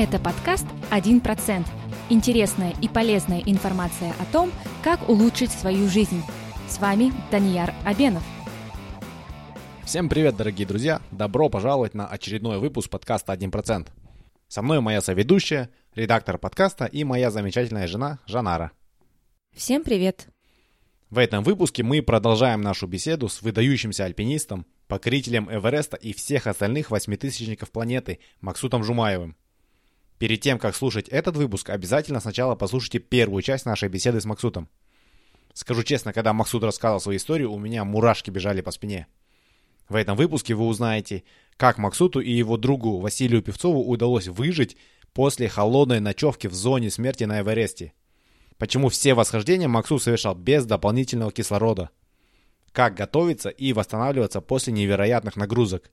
Это подкаст «1%». Интересная и полезная информация о том, как улучшить свою жизнь. С вами Данияр Абенов. Всем привет, дорогие друзья! Добро пожаловать на очередной выпуск подкаста «1%». Со мной моя соведущая, редактор подкаста и моя замечательная жена Жанара. Всем привет! В этом выпуске мы продолжаем нашу беседу с выдающимся альпинистом, покорителем Эвереста и всех остальных восьмитысячников планеты Максутом Жумаевым. Перед тем, как слушать этот выпуск, обязательно сначала послушайте первую часть нашей беседы с Максутом. Скажу честно, когда Максут рассказал свою историю, у меня мурашки бежали по спине. В этом выпуске вы узнаете, как Максуту и его другу Василию Певцову удалось выжить после холодной ночевки в зоне смерти на Эвересте. Почему все восхождения Максут совершал без дополнительного кислорода. Как готовиться и восстанавливаться после невероятных нагрузок.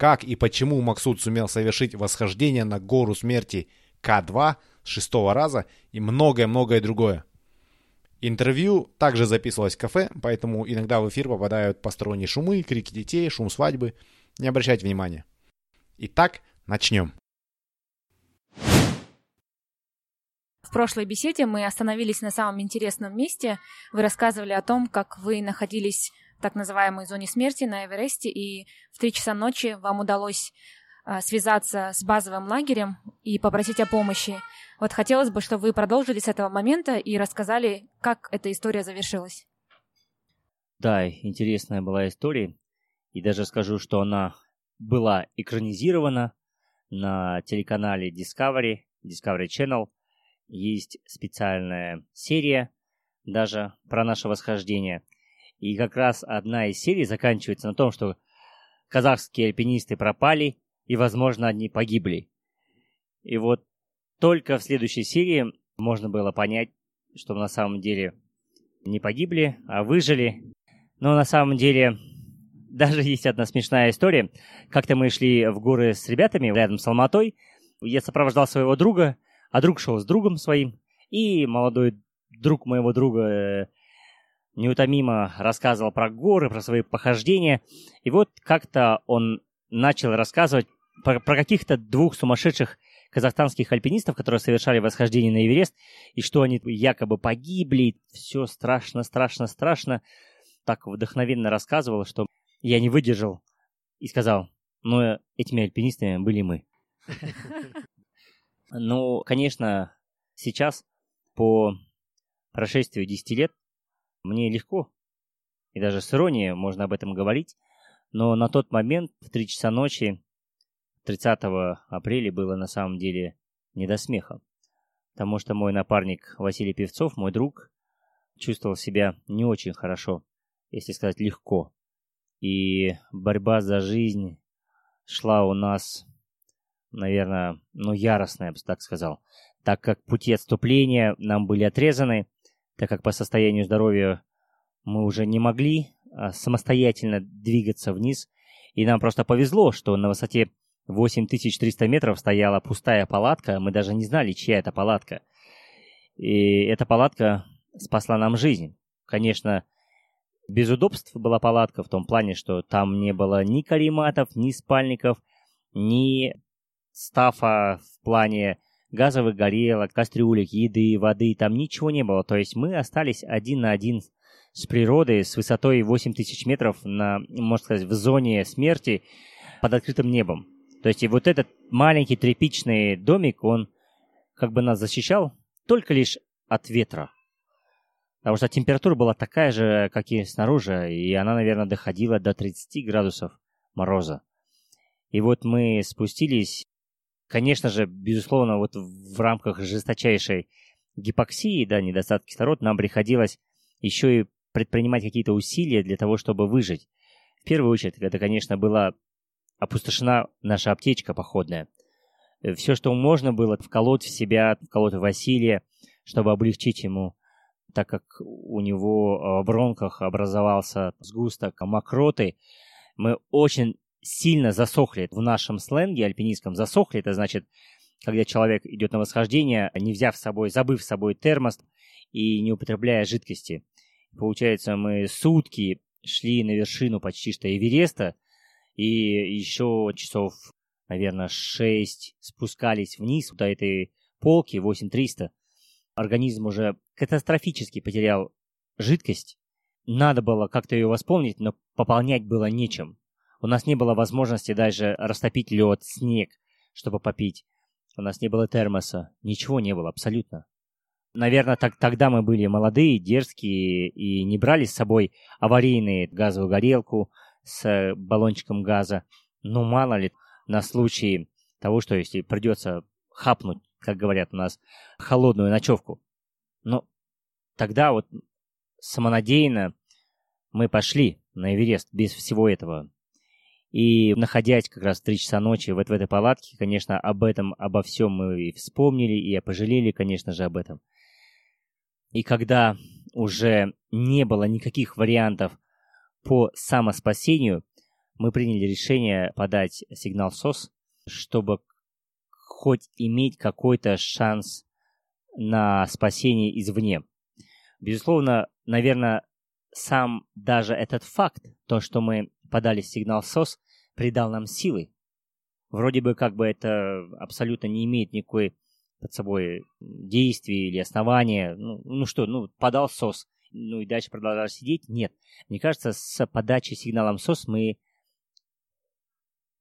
Как и почему Максут сумел совершить восхождение на гору смерти К2 с шестого раза и многое-многое другое. Интервью также записывалось в кафе, поэтому иногда в эфир попадают посторонние шумы, крики детей, шум свадьбы. Не обращайте внимания. Итак, начнем. В прошлой беседе мы остановились на самом интересном месте. Вы рассказывали о том, как вы находились так называемой зоне смерти на Эвересте, и в три часа ночи вам удалось а, связаться с базовым лагерем и попросить о помощи. Вот хотелось бы, чтобы вы продолжили с этого момента и рассказали, как эта история завершилась. Да, интересная была история. И даже скажу, что она была экранизирована на телеканале Discovery, Discovery Channel – есть специальная серия даже про наше восхождение. И как раз одна из серий заканчивается на том, что казахские альпинисты пропали и, возможно, они погибли. И вот только в следующей серии можно было понять, что на самом деле не погибли, а выжили. Но на самом деле даже есть одна смешная история. Как-то мы шли в горы с ребятами рядом с Алматой. Я сопровождал своего друга – а друг шел с другом своим, и молодой друг моего друга э, неутомимо рассказывал про горы, про свои похождения. И вот как-то он начал рассказывать про, про каких-то двух сумасшедших казахстанских альпинистов, которые совершали восхождение на Эверест, и что они якобы погибли, все страшно, страшно, страшно. Так вдохновенно рассказывал, что я не выдержал и сказал, ну, этими альпинистами были мы. Ну, конечно, сейчас, по прошествию 10 лет, мне легко, и даже с иронией можно об этом говорить, но на тот момент, в 3 часа ночи, 30 апреля, было на самом деле не до смеха. Потому что мой напарник Василий Певцов, мой друг, чувствовал себя не очень хорошо, если сказать легко. И борьба за жизнь шла у нас наверное, ну, яростно, я бы так сказал, так как пути отступления нам были отрезаны, так как по состоянию здоровья мы уже не могли а, самостоятельно двигаться вниз, и нам просто повезло, что на высоте 8300 метров стояла пустая палатка, мы даже не знали, чья это палатка. И эта палатка спасла нам жизнь. Конечно, без удобств была палатка в том плане, что там не было ни карематов, ни спальников, ни стафа в плане газовых горелок, кастрюлек, еды, воды, там ничего не было. То есть мы остались один на один с природой, с высотой 8000 метров на, можно сказать, в зоне смерти под открытым небом. То есть и вот этот маленький тряпичный домик, он как бы нас защищал только лишь от ветра. Потому что температура была такая же, как и снаружи, и она, наверное, доходила до 30 градусов мороза. И вот мы спустились Конечно же, безусловно, вот в рамках жесточайшей гипоксии, да, недостатка кислорода, нам приходилось еще и предпринимать какие-то усилия для того, чтобы выжить. В первую очередь, это, конечно, была опустошена наша аптечка походная. Все, что можно было вколоть в себя, вколоть в Василия, чтобы облегчить ему, так как у него в бронках образовался сгусток мокроты, мы очень сильно засохли в нашем сленге альпинистском. Засохли, это значит, когда человек идет на восхождение, не взяв с собой, забыв с собой термос и не употребляя жидкости. Получается, мы сутки шли на вершину почти что Эвереста, и еще часов наверное, 6 спускались вниз до этой полки, 8300. Организм уже катастрофически потерял жидкость. Надо было как-то ее восполнить, но пополнять было нечем. У нас не было возможности даже растопить лед, снег, чтобы попить. У нас не было термоса. Ничего не было абсолютно. Наверное, так, тогда мы были молодые, дерзкие и не брали с собой аварийные газовую горелку с баллончиком газа. Ну, мало ли, на случай того, что если придется хапнуть, как говорят у нас, холодную ночевку. Но тогда вот самонадеянно мы пошли на Эверест без всего этого. И находясь как раз в 3 часа ночи вот в этой палатке, конечно, об этом, обо всем мы и вспомнили, и пожалели, конечно же, об этом. И когда уже не было никаких вариантов по самоспасению, мы приняли решение подать сигнал СОС, чтобы хоть иметь какой-то шанс на спасение извне. Безусловно, наверное, сам даже этот факт, то, что мы подали сигнал СОС, придал нам силы. Вроде бы как бы это абсолютно не имеет никакой под собой действия или основания. Ну, ну что, ну, подал СОС, ну и дальше продолжал сидеть? Нет. Мне кажется, с подачей сигналом СОС мы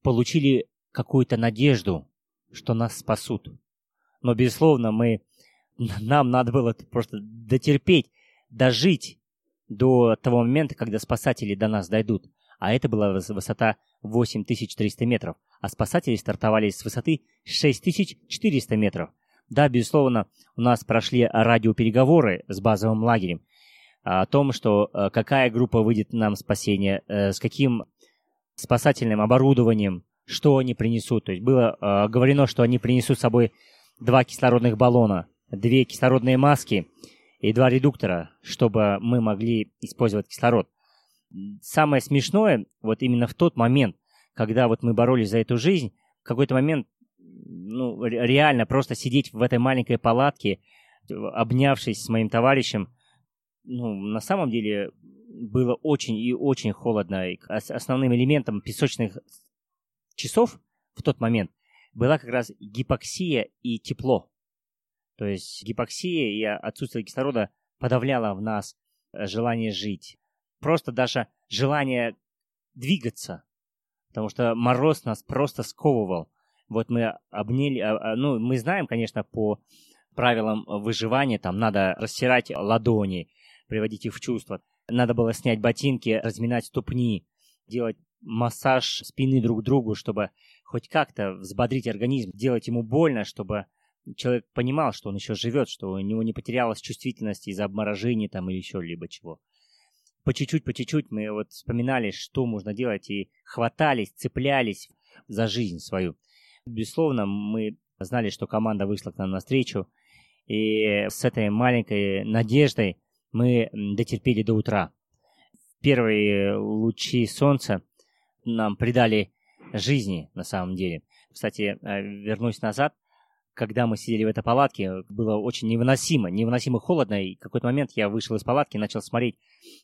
получили какую-то надежду, что нас спасут. Но, безусловно, мы, нам надо было просто дотерпеть, дожить до того момента, когда спасатели до нас дойдут. А это была высота 8300 метров, а спасатели стартовали с высоты 6400 метров. Да, безусловно, у нас прошли радиопереговоры с базовым лагерем о том, что э, какая группа выйдет нам спасение, э, с каким спасательным оборудованием, что они принесут. То есть было э, говорено, что они принесут с собой два кислородных баллона, две кислородные маски и два редуктора, чтобы мы могли использовать кислород. Самое смешное, вот именно в тот момент, когда вот мы боролись за эту жизнь, в какой-то момент ну, реально просто сидеть в этой маленькой палатке, обнявшись с моим товарищем, ну, на самом деле было очень и очень холодно. И основным элементом песочных часов в тот момент была как раз гипоксия и тепло. То есть гипоксия и отсутствие кислорода подавляло в нас э, желание жить. Просто даже желание двигаться. Потому что мороз нас просто сковывал. Вот мы обняли, а, а, ну, мы знаем, конечно, по правилам выживания, там надо растирать ладони, приводить их в чувство. Надо было снять ботинки, разминать ступни, делать массаж спины друг другу, чтобы хоть как-то взбодрить организм, делать ему больно, чтобы человек понимал, что он еще живет, что у него не потерялась чувствительность из-за обморожения там или еще либо чего. По чуть-чуть, по чуть-чуть мы вот вспоминали, что можно делать, и хватались, цеплялись за жизнь свою. Безусловно, мы знали, что команда вышла к нам навстречу, и с этой маленькой надеждой мы дотерпели до утра. Первые лучи солнца нам придали жизни на самом деле. Кстати, э, вернусь назад, когда мы сидели в этой палатке, было очень невыносимо, невыносимо холодно, и в какой-то момент я вышел из палатки начал смотреть,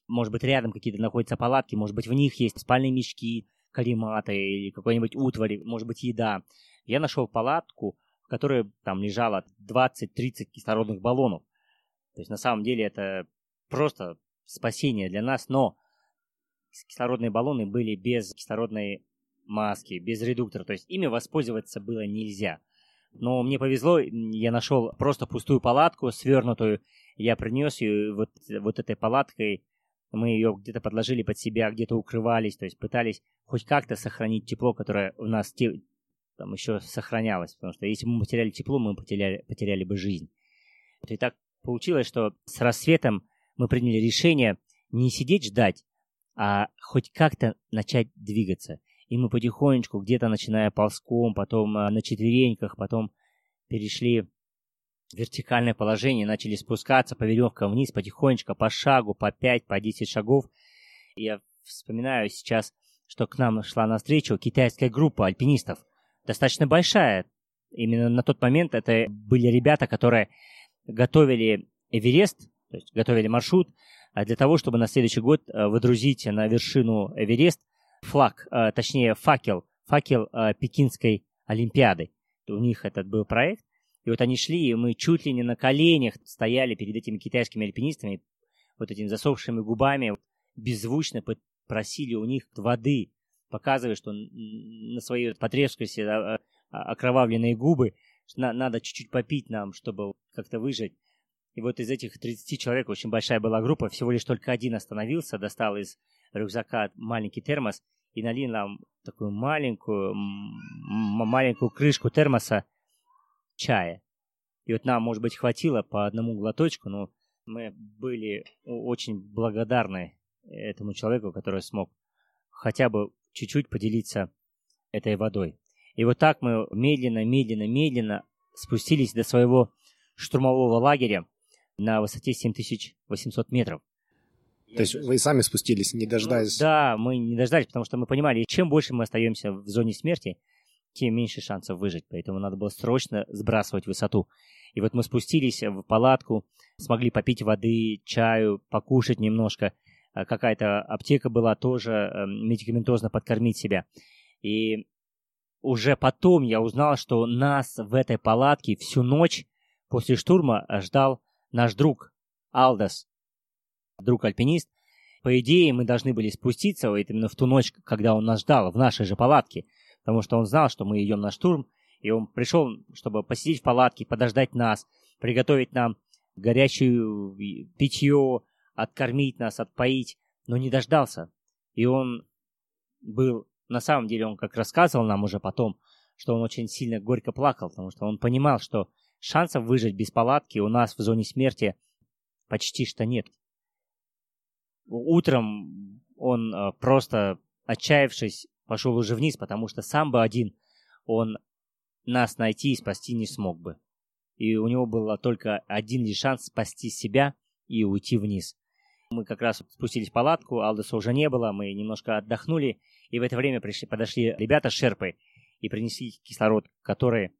может быть, рядом какие-то находятся палатки, может быть, в них есть спальные мешки, карематы или какой-нибудь утварь, может быть, еда. Я нашел палатку, в которой там лежало 20-30 кислородных баллонов. То есть на самом деле это просто спасение для нас, но кислородные баллоны были без кислородной маски, без редуктора, то есть ими воспользоваться было нельзя. Но мне повезло, я нашел просто пустую палатку, свернутую, я принес ее вот, вот этой палаткой, мы ее где-то подложили под себя, где-то укрывались, то есть пытались хоть как-то сохранить тепло, которое у нас те, там еще сохранялось, потому что если бы мы потеряли тепло, мы потеряли, потеряли бы жизнь. И так получилось, что с рассветом мы приняли решение не сидеть ждать, а хоть как-то начать двигаться. И мы потихонечку, где-то начиная ползком, потом а, на четвереньках, потом перешли в вертикальное положение, начали спускаться по веревкам вниз потихонечку, по шагу, по 5, по 10 шагов. Я вспоминаю сейчас, что к нам шла навстречу китайская группа альпинистов, достаточно большая. Именно на тот момент это были ребята, которые готовили Эверест, то есть готовили маршрут а для того, чтобы на следующий год э, выдрузить на вершину Эверест флаг, э, точнее факел, факел э, пекинской Олимпиады. У них этот был проект. И вот они шли, и мы чуть ли не на коленях стояли перед этими китайскими альпинистами, вот этими засохшими губами, беззвучно просили у них воды, показывая, что на свои потрескавшиеся а, а, окровавленные губы надо чуть-чуть попить нам, чтобы как-то выжить. И вот из этих 30 человек, очень большая была группа, всего лишь только один остановился, достал из рюкзака маленький термос и налил нам такую маленькую, маленькую крышку термоса чая. И вот нам, может быть, хватило по одному глоточку, но мы были очень благодарны этому человеку, который смог хотя бы чуть-чуть поделиться этой водой. И вот так мы медленно, медленно, медленно спустились до своего штурмового лагеря на высоте 7800 метров. То есть вы сами спустились, не дождались? Ну, да, мы не дождались, потому что мы понимали, чем больше мы остаемся в зоне смерти, тем меньше шансов выжить. Поэтому надо было срочно сбрасывать высоту. И вот мы спустились в палатку, смогли попить воды, чаю, покушать немножко. А какая-то аптека была тоже эм, медикаментозно подкормить себя. И уже потом я узнал, что нас в этой палатке всю ночь после штурма ждал наш друг Алдас, друг-альпинист. По идее, мы должны были спуститься именно в ту ночь, когда он нас ждал, в нашей же палатке, потому что он знал, что мы идем на штурм, и он пришел, чтобы посидеть в палатке, подождать нас, приготовить нам горячую питье, откормить нас, отпоить, но не дождался. И он был, на самом деле, он как рассказывал нам уже потом, что он очень сильно горько плакал, потому что он понимал, что шансов выжить без палатки у нас в зоне смерти почти что нет. Утром он э, просто, отчаявшись, пошел уже вниз, потому что сам бы один он нас найти и спасти не смог бы. И у него был только один лишь шанс спасти себя и уйти вниз. Мы как раз спустились в палатку, Алдоса уже не было, мы немножко отдохнули, и в это время пришли, подошли ребята с шерпой и принесли кислород, который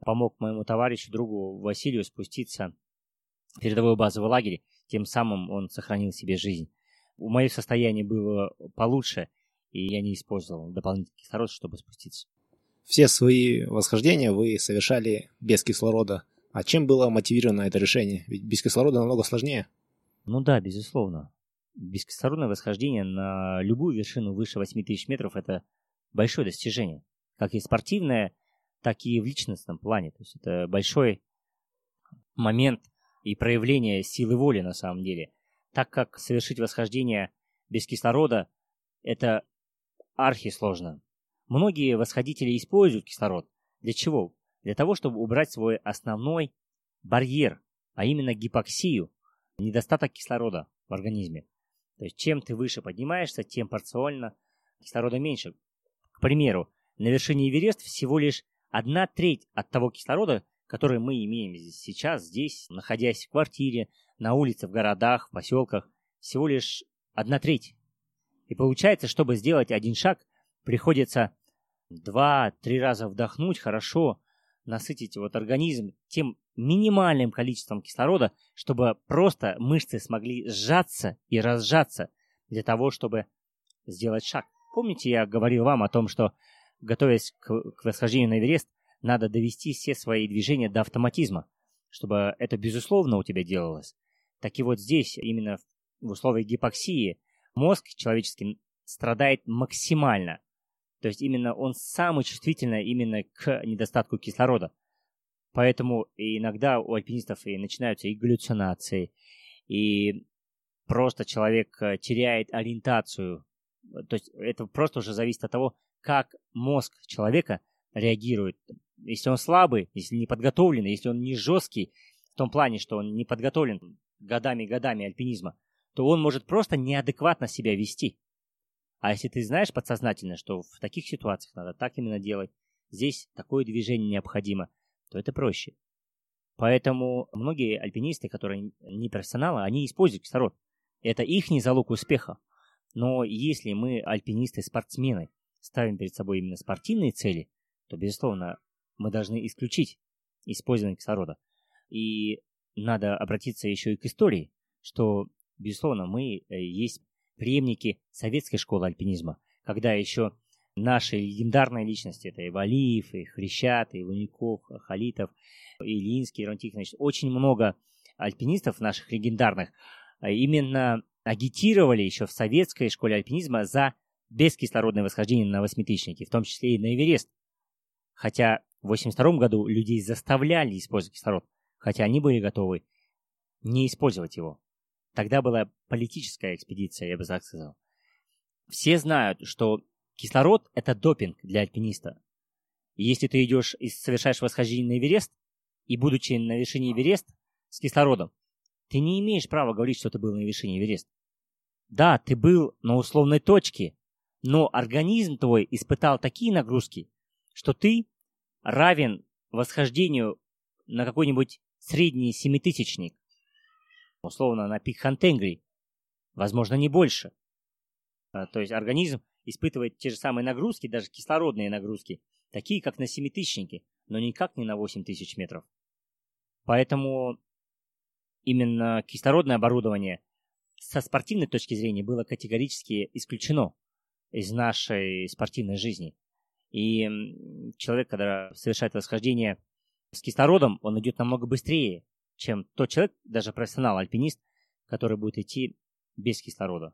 помог моему товарищу, другу Василию спуститься в передовой базовый лагерь, тем самым он сохранил себе жизнь. У моего состояния было получше, и я не использовал дополнительный кислород, чтобы спуститься. Все свои восхождения вы совершали без кислорода. А чем было мотивировано это решение? Ведь без кислорода намного сложнее. Ну да, безусловно. Бескислородное восхождение на любую вершину выше 8000 метров – это большое достижение. Как и спортивное, так и в личностном плане. То есть это большой момент и проявление силы воли на самом деле. Так как совершить восхождение без кислорода – это архисложно. Многие восходители используют кислород. Для чего? Для того, чтобы убрать свой основной барьер, а именно гипоксию, недостаток кислорода в организме. То есть чем ты выше поднимаешься, тем порционально кислорода меньше. К примеру, на вершине Эверест всего лишь одна треть от того кислорода, который мы имеем сейчас, здесь, находясь в квартире, на улице, в городах, в поселках, всего лишь одна треть. И получается, чтобы сделать один шаг, приходится два-три раза вдохнуть хорошо, насытить вот организм тем минимальным количеством кислорода, чтобы просто мышцы смогли сжаться и разжаться для того, чтобы сделать шаг. Помните, я говорил вам о том, что, готовясь к, к восхождению на Эверест, надо довести все свои движения до автоматизма, чтобы это безусловно у тебя делалось. Так и вот здесь, именно в условиях гипоксии, мозг человеческий страдает максимально. То есть именно он самый чувствительный именно к недостатку кислорода. Поэтому иногда у альпинистов и начинаются и галлюцинации, и просто человек э, теряет ориентацию. То есть это просто уже зависит от того, как мозг человека реагирует. Если он слабый, если не подготовленный, если он не жесткий, в том плане, что он не подготовлен годами-годами альпинизма, то он может просто неадекватно себя вести. А если ты знаешь подсознательно, что в таких ситуациях надо так именно делать, здесь такое движение необходимо, то это проще. Поэтому многие альпинисты, которые не профессионалы, они используют кислород. Это их не залог успеха. Но если мы, альпинисты, спортсмены, ставим перед собой именно спортивные цели, то, безусловно, мы должны исключить использование кислорода. И надо обратиться еще и к истории, что, безусловно, мы э, есть преемники советской школы альпинизма, когда еще наши легендарные личности. Это и Валиев, и Хрящат, и Луников, Халитов, и Ильинский, Ирон Тихонович. Очень много альпинистов наших легендарных а именно агитировали еще в советской школе альпинизма за бескислородное восхождение на восьмитысячники, в том числе и на Эверест. Хотя в 1982 году людей заставляли использовать кислород, хотя они были готовы не использовать его. Тогда была политическая экспедиция, я бы так сказал. Все знают, что кислород – это допинг для альпиниста. И если ты идешь и совершаешь восхождение на Эверест, и будучи на вершине Эверест с кислородом, ты не имеешь права говорить, что ты был на вершине Эверест. Да, ты был на условной точке, но организм твой испытал такие нагрузки, что ты равен восхождению на какой-нибудь средний семитысячник, условно на пик Хантенгри, возможно, не больше. А, то есть организм испытывает те же самые нагрузки, даже кислородные нагрузки, такие, как на семитысячнике, но никак не на 8000 метров. Поэтому именно кислородное оборудование со спортивной точки зрения было категорически исключено из нашей спортивной жизни. И человек, когда совершает восхождение с кислородом, он идет намного быстрее, чем тот человек, даже профессионал-альпинист, который будет идти без кислорода.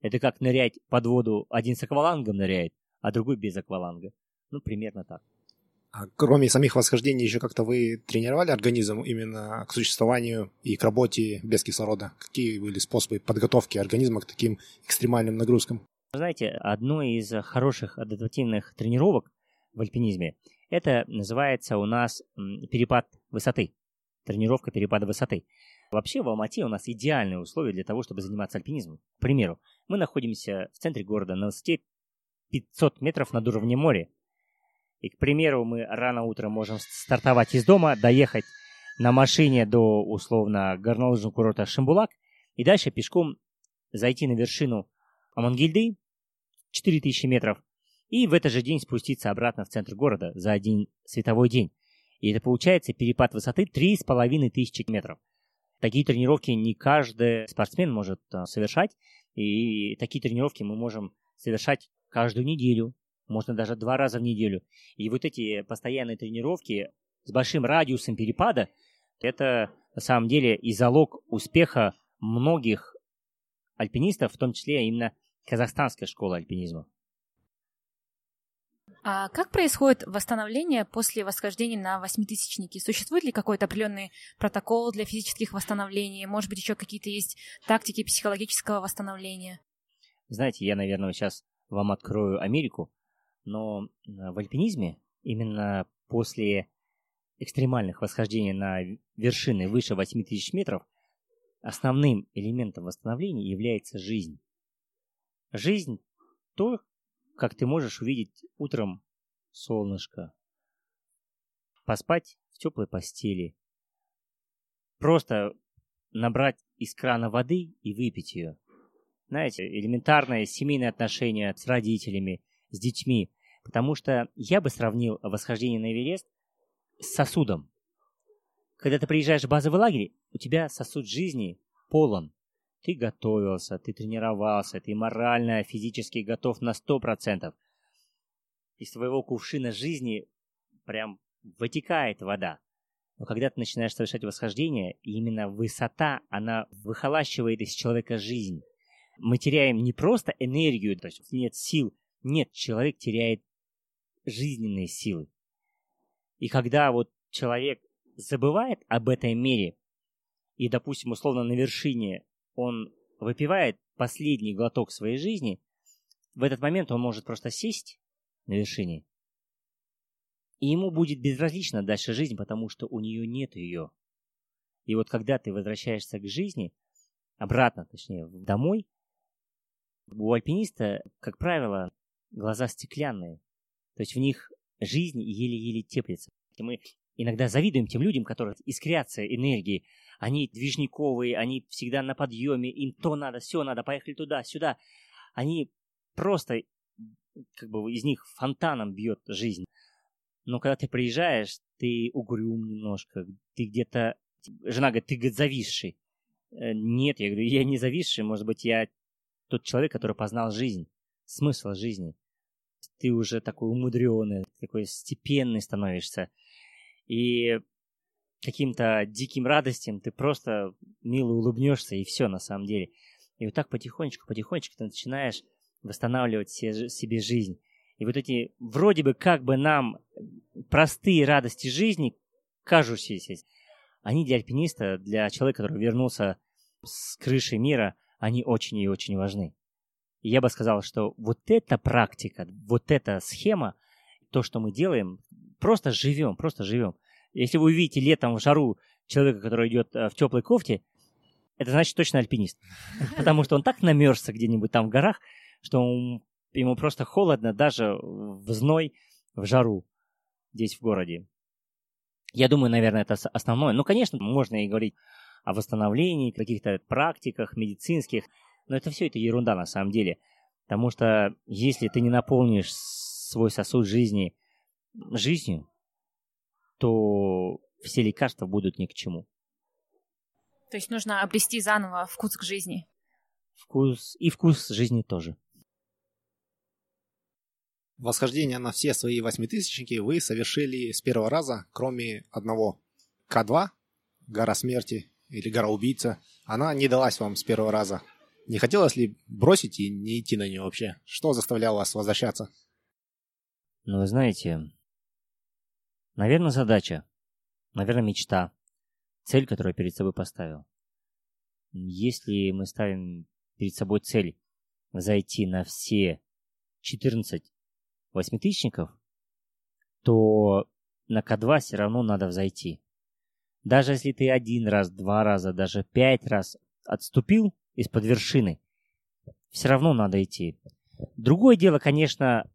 Это как нырять под воду, один с аквалангом ныряет, а другой без акваланга. Ну, примерно так. А кроме самих восхождений, еще как-то вы тренировали организм именно к существованию и к работе без кислорода? Какие были способы подготовки организма к таким экстремальным нагрузкам? Знаете, одной из хороших адаптативных тренировок в альпинизме это называется у нас перепад высоты. Тренировка перепада высоты. Вообще в Алмате у нас идеальные условия для того, чтобы заниматься альпинизмом. К примеру, мы находимся в центре города на высоте 500 метров над уровнем моря. И, к примеру, мы рано утром можем стартовать из дома, доехать на машине до, условно, горнолыжного курорта Шимбулак и дальше пешком зайти на вершину Амангильды, 4000 метров, и в этот же день спуститься обратно в центр города за один световой день. И это получается перепад высоты 3500 метров. Такие тренировки не каждый спортсмен может а, совершать, и такие тренировки мы можем совершать каждую неделю, можно даже два раза в неделю. И вот эти постоянные тренировки с большим радиусом перепада, это на самом деле и залог успеха многих альпинистов, в том числе именно казахстанской школы альпинизма. А как происходит восстановление после восхождения на восьмитысячники? Существует ли какой-то определенный протокол для физических восстановлений? Может быть, еще какие-то есть тактики психологического восстановления? Знаете, я, наверное, сейчас вам открою Америку. Но в альпинизме именно после экстремальных восхождений на вершины выше 8000 метров основным элементом восстановления является жизнь. Жизнь – то, как ты можешь увидеть утром солнышко, поспать в теплой постели, просто набрать из крана воды и выпить ее. Знаете, элементарные семейные отношения с родителями, с детьми, Потому что я бы сравнил восхождение на Эверест с сосудом. Когда ты приезжаешь в базовый лагерь, у тебя сосуд жизни полон. Ты готовился, ты тренировался, ты морально, физически готов на 100%. Из твоего кувшина жизни прям вытекает вода. Но когда ты начинаешь совершать восхождение, именно высота, она выхолащивает из человека жизнь. Мы теряем не просто энергию, то есть нет сил, нет, человек теряет жизненные силы. И когда вот человек забывает об этой мере, и, допустим, условно на вершине он выпивает последний глоток своей жизни, в этот момент он может просто сесть на вершине, и ему будет безразлично дальше жизнь, потому что у нее нет ее. И вот когда ты возвращаешься к жизни, обратно, точнее, домой, у альпиниста, как правило, глаза стеклянные. То есть в них жизнь еле-еле теплится. И мы иногда завидуем тем людям, которые искрятся энергией. Они движниковые, они всегда на подъеме, им то надо, все надо, поехали туда, сюда. Они просто, как бы из них фонтаном бьет жизнь. Но когда ты приезжаешь, ты угрюм немножко, ты где-то... Жена говорит, ты, говорит, зависший. Э, нет, я говорю, я не зависший, может быть, я тот человек, который познал жизнь, смысл жизни. Ты уже такой умудренный, такой степенный становишься. И каким-то диким радостям ты просто мило улыбнешься, и все на самом деле. И вот так потихонечку, потихонечку ты начинаешь восстанавливать себе жизнь. И вот эти вроде бы как бы нам простые радости жизни, кажущиеся, они для альпиниста, для человека, который вернулся с крыши мира, они очень и очень важны. И я бы сказал, что вот эта практика, вот эта схема, то, что мы делаем, просто живем, просто живем. Если вы увидите летом в жару человека, который идет э, в теплой кофте, это значит точно альпинист. Потому что он так намерзся где-нибудь там в горах, что он, ему просто холодно даже в зной, в жару здесь в городе. Я думаю, наверное, это основное. Ну, конечно, можно и говорить о восстановлении, каких-то практиках медицинских, но это все это ерунда на самом деле. Потому что если ты не наполнишь свой сосуд жизни жизнью, то все лекарства будут ни к чему. То есть нужно обрести заново вкус к жизни. Вкус и вкус жизни тоже. Восхождение на все свои восьмитысячники вы совершили с первого раза, кроме одного. К2, гора смерти или гора убийца, она не далась вам с первого раза. Не хотелось ли бросить и не идти на нее вообще? Что заставляло вас возвращаться? Ну, вы знаете, Наверное, задача. Наверное, мечта. Цель, которую я перед собой поставил. Если мы ставим перед собой цель зайти на все 14 восьмитысячников, то на К2 все равно надо взойти. Даже если ты один раз, два раза, даже пять раз отступил из-под вершины, все равно надо идти. Другое дело, конечно,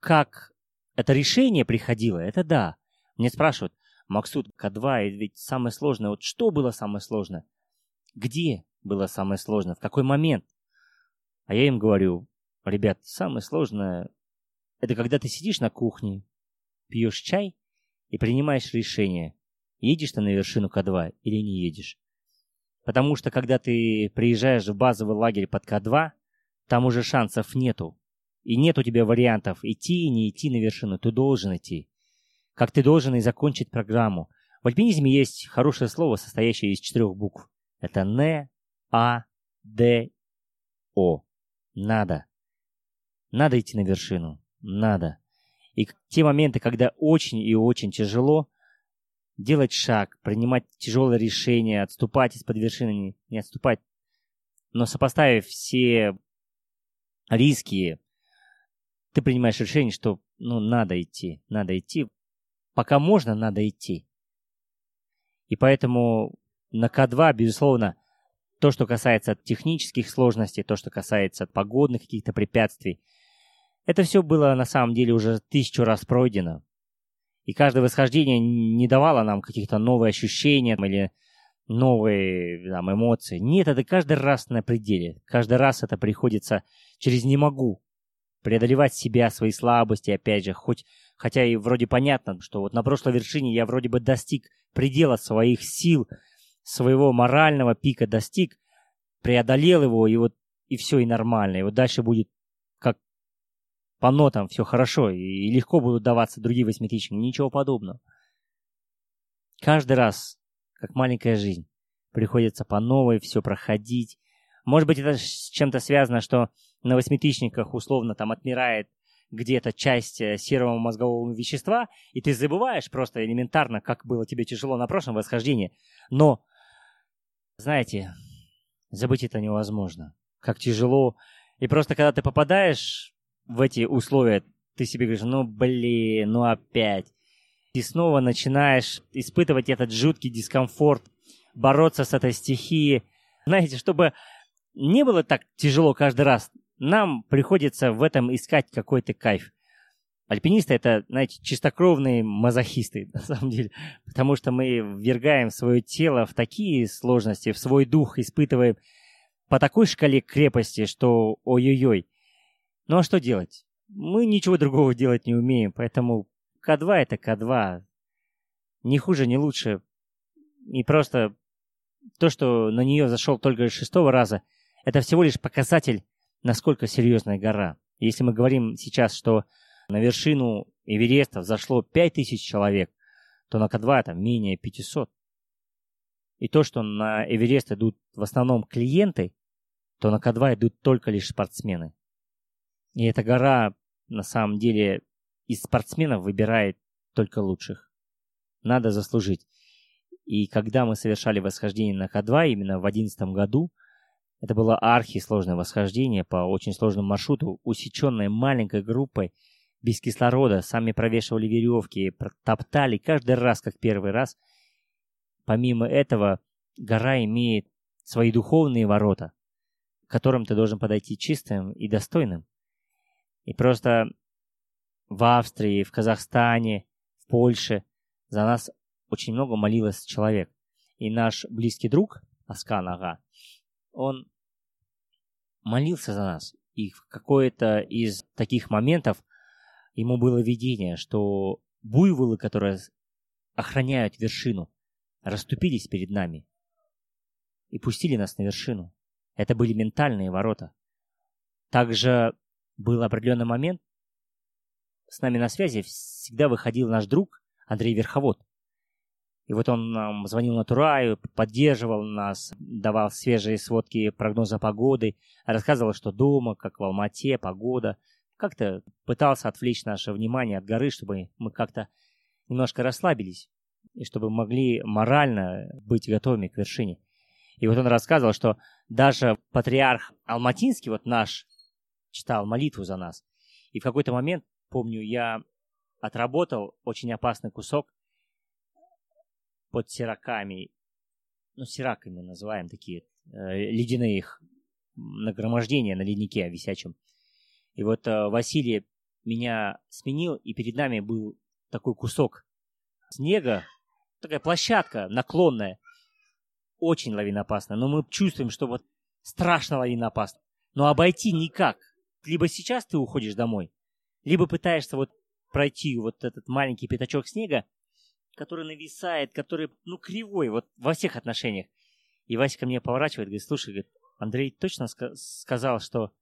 как это решение приходило, это да. Мне спрашивают, Максут, К2, ведь самое сложное, вот что было самое сложное? Где было самое сложное? В какой момент? А я им говорю, ребят, самое сложное, это когда ты сидишь на кухне, пьешь чай и принимаешь решение, едешь ты на вершину К2 или не едешь. Потому что когда ты приезжаешь в базовый лагерь под К2, там уже шансов нету. И нет у тебя вариантов идти и не идти на вершину. Ты должен идти. Как ты должен и закончить программу. В альпинизме есть хорошее слово, состоящее из четырех букв. Это Н, А, Д, О. Надо. Надо идти на вершину. Надо. И те моменты, когда очень и очень тяжело, делать шаг, принимать тяжелое решение, отступать из-под вершины, не, отступать, но сопоставив все риски, ты принимаешь решение, что ну, надо идти, надо идти. Пока можно, надо идти. И поэтому на К2, безусловно, то, что касается технических сложностей, то, что касается погодных каких-то препятствий, это все было на самом деле уже тысячу раз пройдено. И каждое восхождение не давало нам каких-то новых ощущений или новые там, эмоции. Нет, это каждый раз на пределе. Каждый раз это приходится через «не могу», преодолевать себя, свои слабости, опять же, хоть, хотя и вроде понятно, что вот на прошлой вершине я вроде бы достиг предела своих сил, своего морального пика достиг, преодолел его, и вот и все, и нормально. И вот дальше будет как по нотам все хорошо, и, и легко будут даваться другие восьмитысячники. Ничего подобного. Каждый раз, как маленькая жизнь, приходится по новой все проходить. Может быть, это с чем-то связано, что на восьмитысячниках условно там отмирает где-то часть э, серого мозгового вещества, и ты забываешь просто элементарно, как было тебе тяжело на прошлом восхождении. Но, знаете, забыть это невозможно. Как тяжело. И просто когда ты попадаешь в эти условия, ты себе говоришь, ну блин, ну опять. И снова начинаешь испытывать этот жуткий дискомфорт, бороться с этой стихией. Знаете, чтобы не было так тяжело каждый раз, нам приходится в этом искать какой-то кайф. Альпинисты это, знаете, чистокровные мазохисты, на самом деле, потому что мы ввергаем свое тело в такие сложности, в свой дух испытываем по такой шкале крепости, что ой-ой-ой. Ну а что делать? Мы ничего другого делать не умеем, поэтому К2 это К2. Не хуже, не лучше. И просто то, что на нее зашел только шестого раза, это всего лишь показатель насколько серьезная гора. Если мы говорим сейчас, что на вершину Эвереста взошло 5000 человек, то на К2 там менее 500. И то, что на Эверест идут в основном клиенты, то на К2 идут только лишь спортсмены. И эта гора на самом деле из спортсменов выбирает только лучших. Надо заслужить. И когда мы совершали восхождение на К2 именно в 2011 году, это было архисложное восхождение по очень сложному маршруту, усеченное маленькой группой без кислорода, сами провешивали веревки, топтали каждый раз, как первый раз. Помимо этого, гора имеет свои духовные ворота, к которым ты должен подойти чистым и достойным. И просто в Австрии, в Казахстане, в Польше за нас очень много молилось человек. И наш близкий друг, Аскан Ага, он молился за нас. И в какой-то из таких моментов ему было видение, что буйволы, которые охраняют вершину, расступились перед нами и пустили нас на вершину. Это были ментальные ворота. Также был определенный момент, с нами на связи всегда выходил наш друг Андрей Верховод. И вот он нам звонил на Тураю, поддерживал нас, давал свежие сводки прогноза погоды, рассказывал, что дома, как в Алмате, погода. Как-то пытался отвлечь наше внимание от горы, чтобы мы как-то немножко расслабились и чтобы могли морально быть готовыми к вершине. И вот он рассказывал, что даже патриарх Алматинский, вот наш, читал молитву за нас. И в какой-то момент, помню, я отработал очень опасный кусок под сираками, ну, сираками называем такие, э, ледяные их нагромождения на леднике висячем. И вот э, Василий меня сменил, и перед нами был такой кусок снега, такая площадка наклонная, очень лавинопасная. Но мы чувствуем, что вот страшно лавинопасно. Но обойти никак. Либо сейчас ты уходишь домой, либо пытаешься вот пройти вот этот маленький пятачок снега, который нависает, который, ну, кривой, вот во всех отношениях. И Вася ко мне поворачивает, говорит, слушай, говорит, Андрей точно ска- сказал, что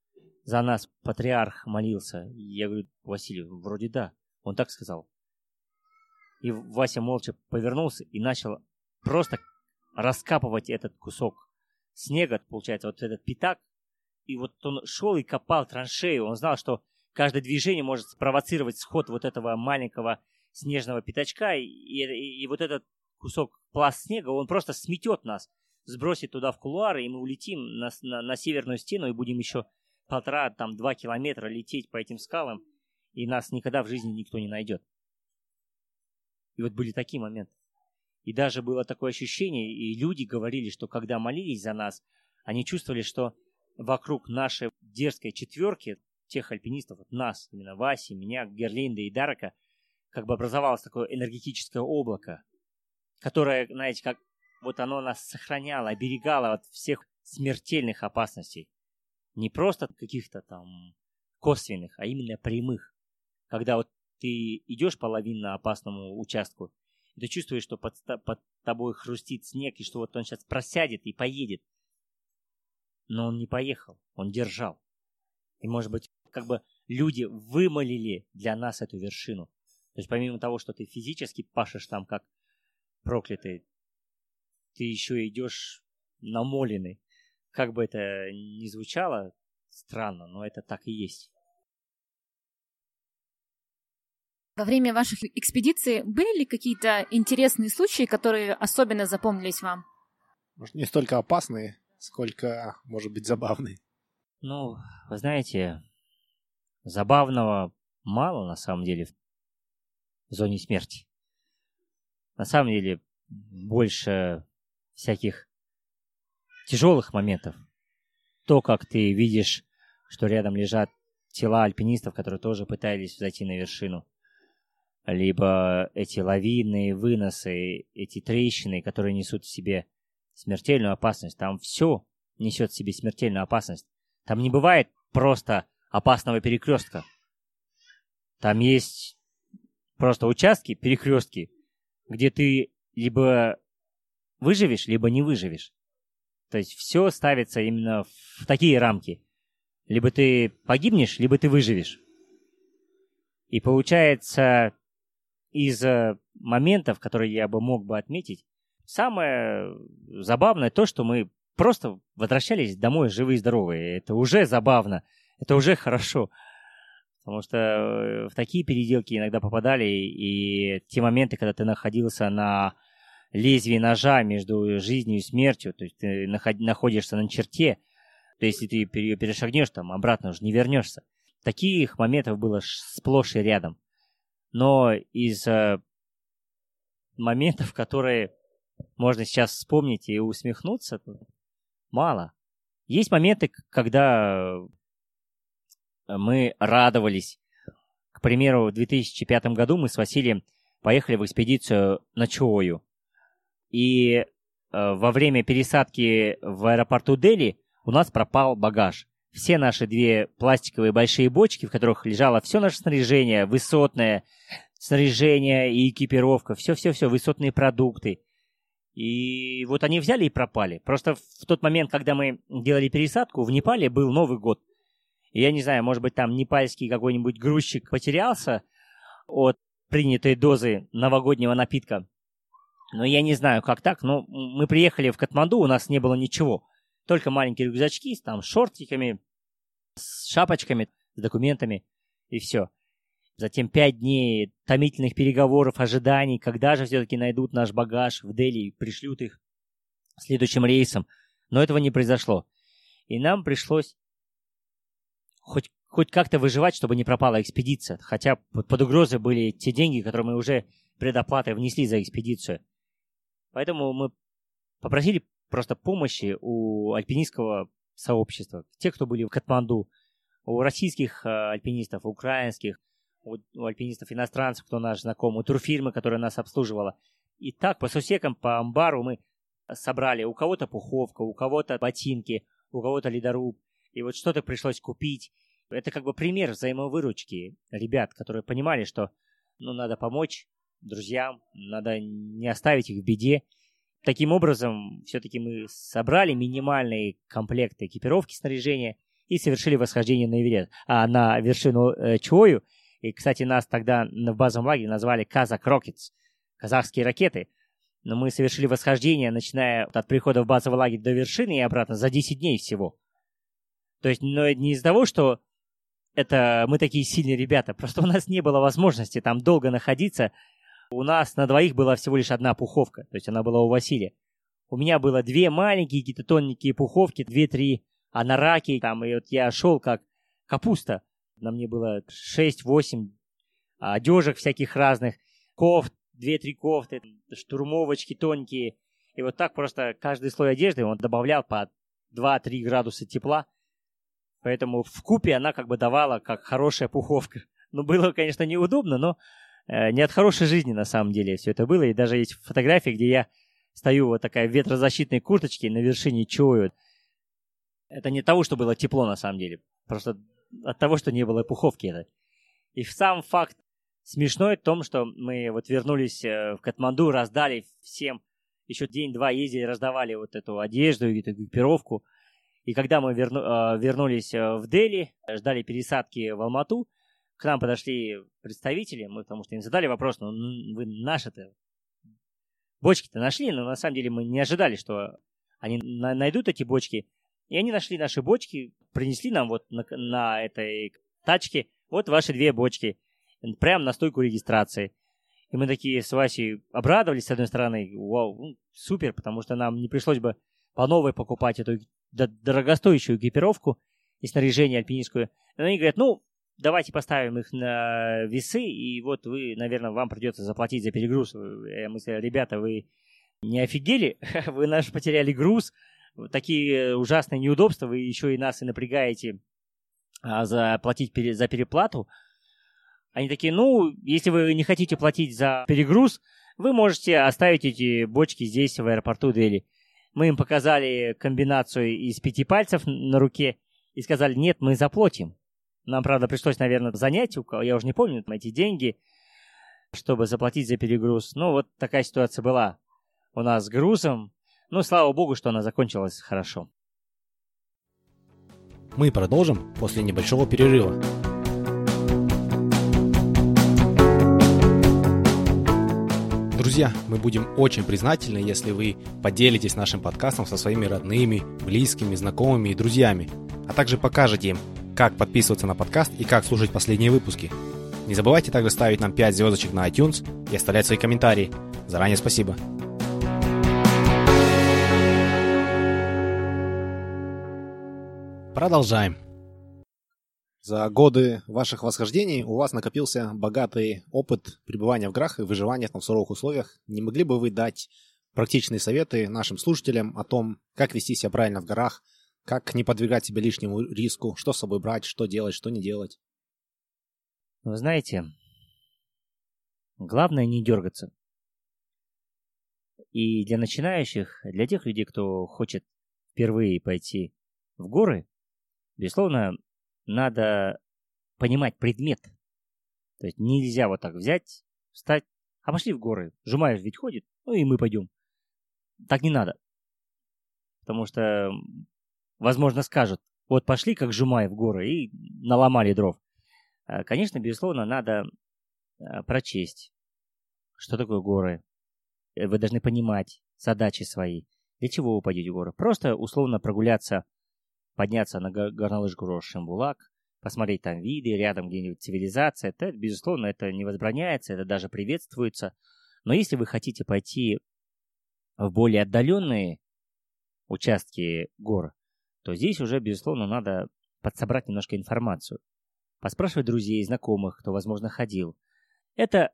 за нас патриарх молился. Я говорю, Василий, вроде да. Он так сказал. И Вася молча повернулся и начал просто раскапывать этот кусок снега, получается, вот этот пятак. И вот он шел и копал траншею. Он знал, что каждое движение может спровоцировать сход вот этого маленького снежного пятачка. И, и, и вот этот кусок пласт снега, он просто сметет нас, сбросит туда в кулуары, и мы улетим на, на, на северную стену и будем еще полтора, там, два километра лететь по этим скалам, и нас никогда в жизни никто не найдет. И вот были такие моменты. И даже было такое ощущение, и люди говорили, что когда молились за нас, они чувствовали, что вокруг нашей дерзкой четверки, тех альпинистов, вот нас, именно Васи, меня, Герлинда и Дарака, как бы образовалось такое энергетическое облако, которое, знаете, как вот оно нас сохраняло, оберегало от всех смертельных опасностей. Не просто каких-то там косвенных, а именно прямых. Когда вот ты идешь по лавинно опасному участку, и ты чувствуешь, что под, под тобой хрустит снег, и что вот он сейчас просядет и поедет. Но он не поехал, он держал. И, может быть, как бы люди вымолили для нас эту вершину. То есть помимо того, что ты физически пашешь там как проклятый, ты еще идешь намоленный. Как бы это ни звучало странно, но это так и есть. Во время ваших экспедиций были ли какие-то интересные случаи, которые особенно запомнились вам? Может, не столько опасные, сколько, может быть, забавные. Ну, вы знаете, забавного мало на самом деле зоне смерти. На самом деле больше всяких тяжелых моментов. То, как ты видишь, что рядом лежат тела альпинистов, которые тоже пытались зайти на вершину либо эти лавины, выносы, эти трещины, которые несут в себе смертельную опасность. Там все несет в себе смертельную опасность. Там не бывает просто опасного перекрестка. Там есть просто участки, перекрестки, где ты либо выживешь, либо не выживешь. То есть все ставится именно в такие рамки. Либо ты погибнешь, либо ты выживешь. И получается, из э, моментов, которые я бы мог бы отметить, самое забавное то, что мы просто возвращались домой живые и здоровые. Это уже забавно, это уже хорошо. Потому что э, в такие переделки иногда попадали, и те моменты, когда ты находился на лезвии ножа между жизнью и смертью, то есть ты находишься на черте, то есть если ты ее перешагнешь, там обратно уже не вернешься. Таких моментов было сплошь и рядом. Но из э, моментов, которые можно сейчас вспомнить и усмехнуться, мало. Есть моменты, когда мы радовались. К примеру, в 2005 году мы с Василием поехали в экспедицию на Чою. И э, во время пересадки в аэропорту Дели у нас пропал багаж. Все наши две пластиковые большие бочки, в которых лежало все наше снаряжение, высотное снаряжение и экипировка, все-все-все, высотные продукты. И вот они взяли и пропали. Просто в тот момент, когда мы делали пересадку, в Непале был Новый год. Я не знаю, может быть, там непальский какой-нибудь грузчик потерялся от принятой дозы новогоднего напитка. Но я не знаю, как так, но мы приехали в Катманду, у нас не было ничего. Только маленькие рюкзачки, там, с шортиками, с шапочками, с документами, и все. Затем пять дней томительных переговоров, ожиданий, когда же все-таки найдут наш багаж в Дели и пришлют их следующим рейсом. Но этого не произошло. И нам пришлось хоть, хоть как-то выживать, чтобы не пропала экспедиция. Хотя под, угрозой были те деньги, которые мы уже предоплатой внесли за экспедицию. Поэтому мы попросили просто помощи у альпинистского сообщества. Те, кто были в Катманду, у российских э, альпинистов, украинских, у, у альпинистов иностранцев, кто наш знакомый, у турфирмы, которая нас обслуживала. И так по сусекам, по амбару мы собрали у кого-то пуховка, у кого-то ботинки, у кого-то ледоруб. И вот что-то пришлось купить. Это как бы пример взаимовыручки ребят, которые понимали, что ну, надо помочь друзьям, надо не оставить их в беде. Таким образом, все-таки мы собрали минимальный комплект экипировки, снаряжения и совершили восхождение на Эверест, а на вершину э, Чою. И, кстати, нас тогда в базовом лагере назвали Казак Рокетс, казахские ракеты. Но мы совершили восхождение, начиная от прихода в базовый лагерь до вершины и обратно за 10 дней всего. То есть, но не из-за того, что это мы такие сильные ребята, просто у нас не было возможности там долго находиться, у нас на двоих была всего лишь одна пуховка, то есть она была у Василия. У меня было две маленькие какие-то тоненькие пуховки, две-три анараки, там, и вот я шел как капуста. На мне было 6-8 одежек всяких разных, кофт, две-три кофты, штурмовочки тоненькие. И вот так просто каждый слой одежды он добавлял по 2-3 градуса тепла. Поэтому в купе она как бы давала как хорошая пуховка. Ну, было, конечно, неудобно, но Э, не от хорошей жизни на самом деле все это было. И даже есть фотографии, где я стою вот такая в ветрозащитной курточке на вершине чую. Это не того, что было тепло на самом деле. Просто от того, что не было пуховки. Это. И сам факт смешной в том, что мы вот вернулись э, в Катманду, раздали всем, еще день-два ездили, раздавали вот эту одежду и эту экипировку. И когда мы верну, э, вернулись в Дели, ждали пересадки в Алмату, к нам подошли представители, мы потому что им задали вопрос, ну вы наши-то бочки-то нашли, но на самом деле мы не ожидали, что они на найдут эти бочки. И они нашли наши бочки, принесли нам вот на, на этой тачке вот ваши две бочки, прямо на стойку регистрации. И мы такие с Васей обрадовались, с одной стороны, вау, супер, потому что нам не пришлось бы по новой покупать эту дорогостоящую экипировку и снаряжение альпинистскую. Они говорят, ну, давайте поставим их на весы, и вот вы, наверное, вам придется заплатить за перегруз. Я мыслю, ребята, вы не офигели? вы наш потеряли груз, такие ужасные неудобства, вы еще и нас и напрягаете а, заплатить за переплату. Они такие, ну, если вы не хотите платить за перегруз, вы можете оставить эти бочки здесь, в аэропорту Дели. Мы им показали комбинацию из пяти пальцев на руке и сказали, нет, мы заплатим. Нам, правда, пришлось, наверное, занять, я уже не помню, эти деньги, чтобы заплатить за перегруз. Ну, вот такая ситуация была у нас с грузом. Ну, слава богу, что она закончилась хорошо. Мы продолжим после небольшого перерыва. Друзья, мы будем очень признательны, если вы поделитесь нашим подкастом со своими родными, близкими, знакомыми и друзьями, а также покажете им, как подписываться на подкаст и как слушать последние выпуски. Не забывайте также ставить нам 5 звездочек на iTunes и оставлять свои комментарии. Заранее спасибо. Продолжаем. За годы ваших восхождений у вас накопился богатый опыт пребывания в горах и выживания в суровых условиях. Не могли бы вы дать практичные советы нашим слушателям о том, как вести себя правильно в горах, как не подвергать себя лишнему риску, что с собой брать, что делать, что не делать? Вы знаете, главное не дергаться. И для начинающих, для тех людей, кто хочет впервые пойти в горы, безусловно, надо понимать предмет. То есть нельзя вот так взять, встать, а пошли в горы. Жумаев ведь ходит, ну и мы пойдем. Так не надо. Потому что, возможно, скажут, вот пошли, как Жумаев, в горы и наломали дров. А, конечно, безусловно, надо а, прочесть, что такое горы. Вы должны понимать задачи свои. Для чего вы пойдете в горы? Просто условно прогуляться подняться на горнолыжку Рош-Шимбулак, посмотреть там виды, рядом где-нибудь цивилизация, это, безусловно, это не возбраняется, это даже приветствуется. Но если вы хотите пойти в более отдаленные участки гор, то здесь уже, безусловно, надо подсобрать немножко информацию. Поспрашивать друзей, знакомых, кто, возможно, ходил. Это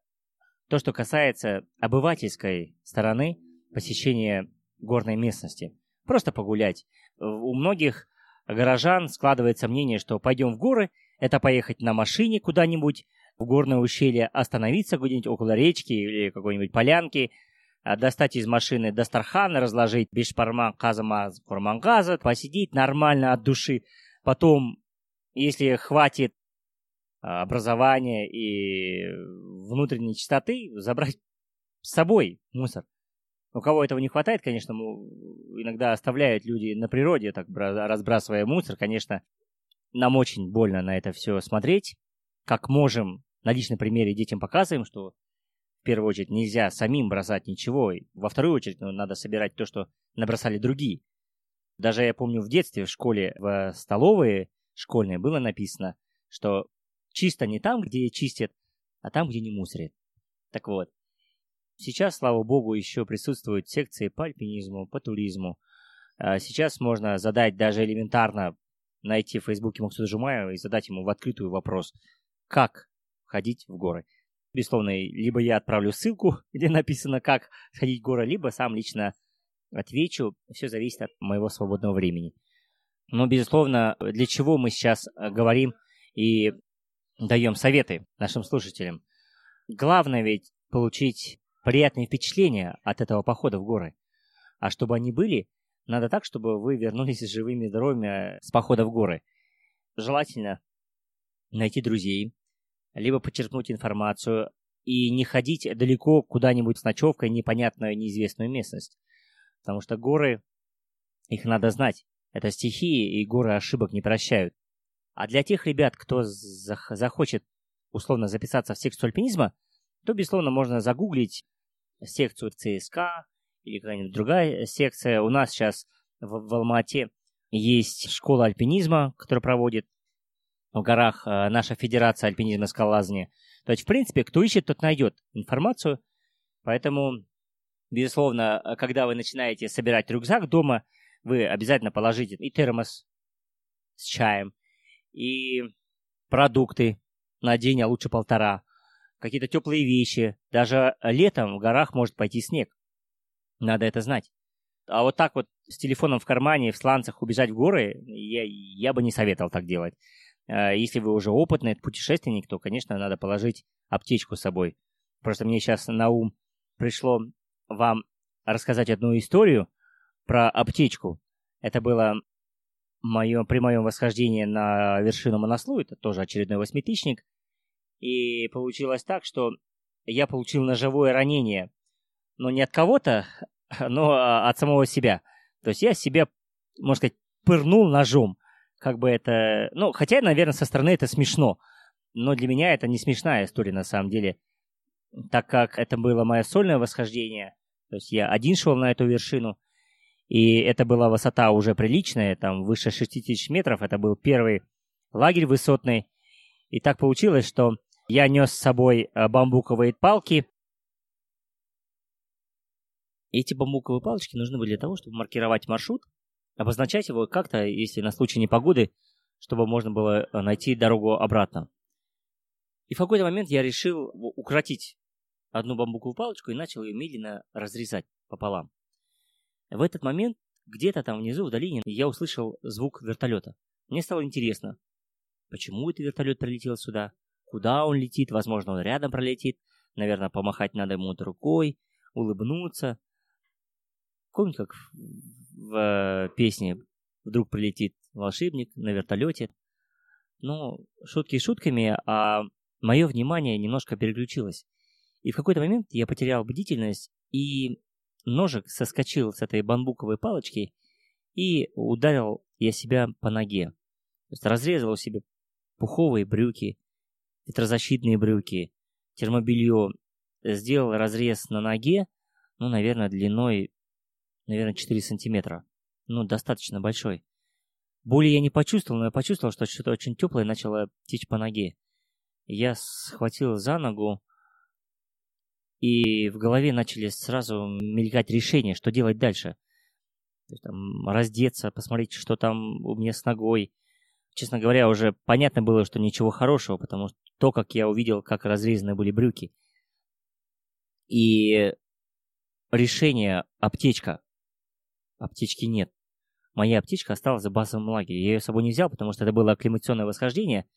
то, что касается обывательской стороны посещения горной местности. Просто погулять. У многих горожан складывается мнение, что пойдем в горы, это поехать на машине куда-нибудь в горное ущелье, остановиться где-нибудь около речки или какой-нибудь полянки, а, достать из машины Дастархан, разложить бешпарман казамаз курмангаза, посидеть нормально от души. Потом, если хватит а, образования и внутренней чистоты, забрать с собой мусор. У кого этого не хватает, конечно, иногда оставляют люди на природе, так разбрасывая мусор. Конечно, нам очень больно на это все смотреть. Как можем, на личном примере детям показываем, что в первую очередь нельзя самим бросать ничего. И во вторую очередь ну, надо собирать то, что набросали другие. Даже я помню в детстве в школе, в столовые школьные было написано, что чисто не там, где чистят, а там, где не мусорят. Так вот, Сейчас, слава богу, еще присутствуют секции по альпинизму, по туризму. А сейчас можно задать даже элементарно, найти в Фейсбуке Максуда Жумаева и задать ему в открытую вопрос, как ходить в горы. Безусловно, либо я отправлю ссылку, где написано, как сходить в горы, либо сам лично отвечу. Все зависит от моего свободного времени. Но, безусловно, для чего мы сейчас э, говорим и даем советы нашим слушателям? Главное ведь получить приятные впечатления от этого похода в горы. А чтобы они были, надо так, чтобы вы вернулись живыми и здоровыми э, с похода в горы. Желательно найти друзей, либо подчеркнуть информацию и не ходить далеко куда-нибудь с ночевкой непонятную, неизвестную местность. Потому что горы, их надо знать. Это стихии, и горы ошибок не прощают. А для тех ребят, кто захочет условно записаться в секцию альпинизма, то, безусловно, можно загуглить секцию ЦСКА или какая-нибудь другая секция. У нас сейчас в, в Алмате есть школа альпинизма, которая проводит в горах э, наша Федерация альпинизма и скалолазания. То есть, в принципе, кто ищет, тот найдет информацию. Поэтому, безусловно, э, когда вы начинаете собирать рюкзак дома, вы обязательно положите и термос с чаем, и продукты на день, а лучше полтора какие-то теплые вещи. Даже летом в горах может пойти снег. Надо это знать. А вот так вот с телефоном в кармане, в сланцах убежать в горы, я, я бы не советовал так делать. А если вы уже опытный путешественник, то, конечно, надо положить аптечку с собой. Просто мне сейчас на ум пришло вам рассказать одну историю про аптечку. Это было мое, при моем восхождении на вершину Монослу, это тоже очередной восьмитысячник, и получилось так, что я получил ножевое ранение. Но не от кого-то, но от самого себя. То есть я себя, можно сказать, пырнул ножом. как бы это... Ну, хотя, наверное, со стороны это смешно. Но для меня это не смешная история на самом деле. Так как это было мое сольное восхождение. То есть я один шел на эту вершину. И это была высота уже приличная, там выше 6000 метров. Это был первый лагерь высотный. И так получилось, что я нес с собой э, бамбуковые палки. Эти бамбуковые палочки нужны были для того, чтобы маркировать маршрут, обозначать его как-то, если на случай непогоды, чтобы можно было э, найти дорогу обратно. И в какой-то момент я решил укоротить одну бамбуковую палочку и начал ее медленно разрезать пополам. В этот момент где-то там внизу, в долине, я услышал звук вертолета. Мне стало интересно, почему этот вертолет прилетел сюда, куда он летит, возможно, он рядом пролетит, наверное, помахать надо ему рукой, улыбнуться. Помните, как в э, песне «Вдруг прилетит волшебник на вертолете»? Но шутки шутками, а мое внимание немножко переключилось. И в какой-то момент я потерял бдительность, и ножик соскочил с этой бамбуковой палочки, и ударил я себя по ноге. То есть разрезал себе пуховые брюки, ветрозащитные брюки, термобелье. Сделал разрез на ноге, ну, наверное, длиной, наверное, 4 сантиметра. Ну, достаточно большой. Боли я не почувствовал, но я почувствовал, что что-то очень теплое начало течь по ноге. Я схватил за ногу, и в голове начали сразу мелькать решения, что делать дальше. То есть, там, раздеться, посмотреть, что там у меня с ногой. Честно говоря, уже понятно было, что ничего хорошего, потому что то, как я увидел, как разрезаны были брюки. И решение аптечка. Аптечки нет. Моя аптечка осталась в базовом лагере. Я ее с собой не взял, потому что это было акклимационное восхождение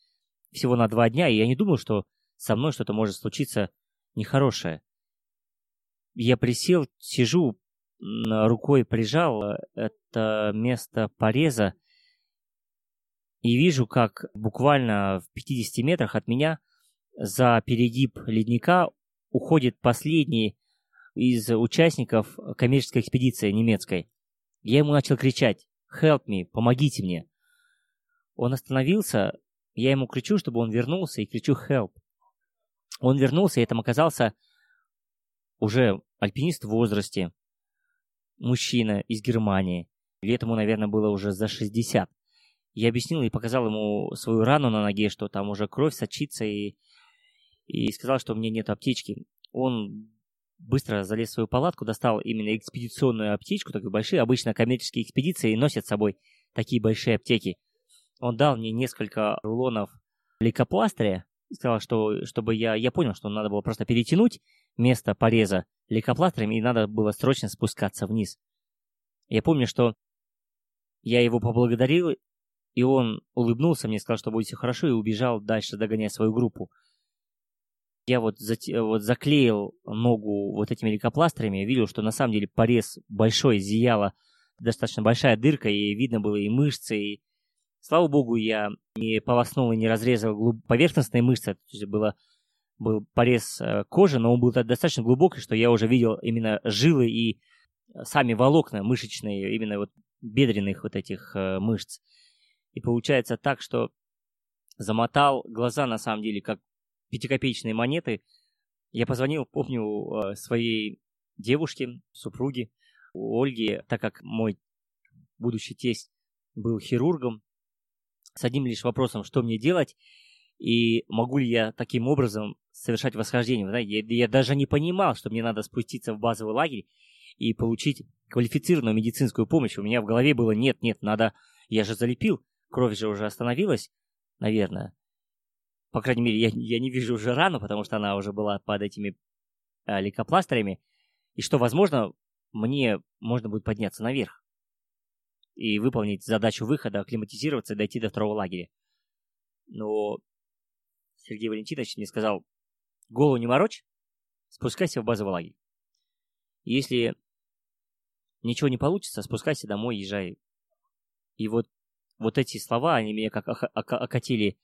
всего на два дня, и я не думал, что со мной что-то может случиться нехорошее я присел, сижу, рукой прижал э, это место пореза и вижу, как буквально в 50 метрах от меня за перегиб ледника уходит последний из участников коммерческой экспедиции немецкой. Я ему начал кричать «Help me! Помогите мне!» Он остановился, я ему кричу, чтобы он вернулся, и кричу «Help!». Он вернулся, и это оказался уже альпинист в возрасте, мужчина из Германии. Лет ему, наверное, было уже за 60. Я объяснил и показал ему свою рану на ноге, что там уже кровь сочится, и, и сказал, что у меня нет аптечки. Он быстро залез в свою палатку, достал именно экспедиционную аптечку, такую большие. Обычно коммерческие экспедиции носят с собой такие большие аптеки. Он дал мне несколько рулонов лейкопластыря, сказал, что чтобы я, я понял, что надо было просто перетянуть место пореза лейкопластырем, и надо было срочно спускаться вниз. Я помню, что я его поблагодарил, и он улыбнулся мне, сказал, что будет все хорошо, и убежал дальше догонять свою группу. Я вот, зате... вот заклеил ногу вот этими лейкопластырями, видел, что на самом деле порез большой, зияла достаточно большая дырка, и видно было и мышцы, и Слава богу, я не полоснул и не разрезал глуб... поверхностные мышцы. То есть было, был порез э, кожи, но он был достаточно глубокий, что я уже видел именно жилы и э, сами волокна мышечные, именно вот бедренных вот этих э, мышц. И получается так, что замотал глаза на самом деле как пятикопеечные монеты. Я позвонил, помню, своей девушке, супруге, Ольге, так как мой будущий тесть был хирургом, с одним лишь вопросом, что мне делать, и могу ли я таким образом совершать восхождение. Я, я даже не понимал, что мне надо спуститься в базовый лагерь и получить квалифицированную медицинскую помощь. У меня в голове было нет, нет, надо... Я же залепил, кровь же уже остановилась, наверное. По крайней мере, я, я не вижу уже рану, потому что она уже была под этими э, лейкопластырями. И что, возможно, мне можно будет подняться наверх и выполнить задачу выхода, акклиматизироваться и дойти до второго лагеря. Но Сергей Валентинович мне сказал, голову не морочь, спускайся в базовый лагерь. Если ничего не получится, спускайся домой, езжай. И вот, вот эти слова, они меня как окатили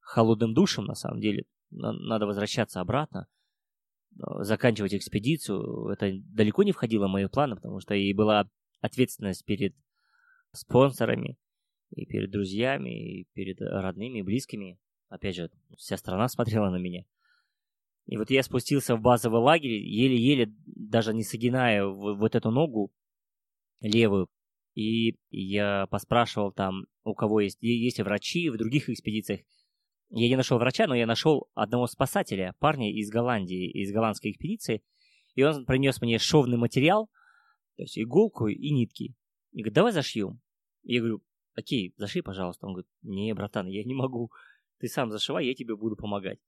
холодным душем, на самом деле. Надо возвращаться обратно, заканчивать экспедицию. Это далеко не входило в мои планы, потому что и была ответственность перед спонсорами. и перед друзьями, и перед родными, и близкими. Опять же, вся страна смотрела на меня. И вот я спустился в базовый лагерь, еле-еле, даже не согиная вот эту ногу левую. И я поспрашивал там, у кого есть, есть врачи в других экспедициях. Я не нашел врача, но я нашел одного спасателя, парня из Голландии, из голландской экспедиции. И он принес мне шовный материал, то есть иголку и нитки. И говорит, давай зашьем. Я говорю, окей, зашей, пожалуйста. Он говорит, не, братан, я не могу. Ты сам зашивай, я тебе буду помогать.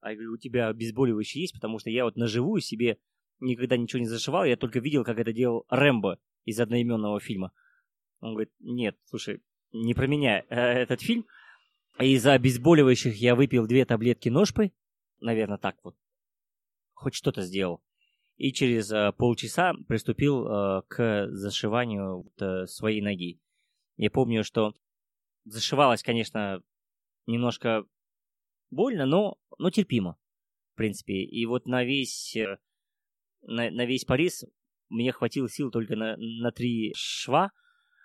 А я говорю, у тебя обезболивающее есть, потому что я вот наживую себе никогда ничего не зашивал, я только видел, как это делал Рэмбо из одноименного фильма. Он говорит, нет, слушай, не про меня э, этот фильм. Из-за обезболивающих я выпил две таблетки ножпы, наверное, так вот. Хоть что-то сделал. И через э, полчаса приступил э, к зашиванию своей ноги. Я помню, что зашивалось, конечно, немножко больно, но, но терпимо, в принципе. И вот на весь, на, на весь Парис мне хватило сил только на, на три шва.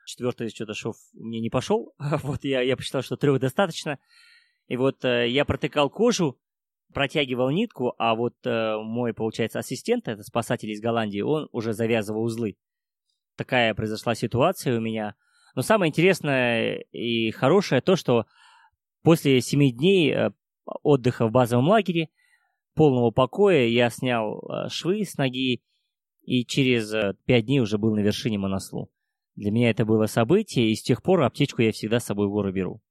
Четвертый что-то шов мне не пошел. вот я, я посчитал, что трех достаточно. И вот э, я протыкал кожу, протягивал нитку, а вот э, мой, получается, ассистент, это спасатель из Голландии, он уже завязывал узлы. Такая произошла ситуация у меня. Но самое интересное и хорошее то, что после семи дней э, отдыха в базовом лагере, полного покоя, я снял швы с ноги и через пять дней уже был на вершине Монослу. Для меня это было событие, и с тех пор аптечку я всегда с собой в горы беру.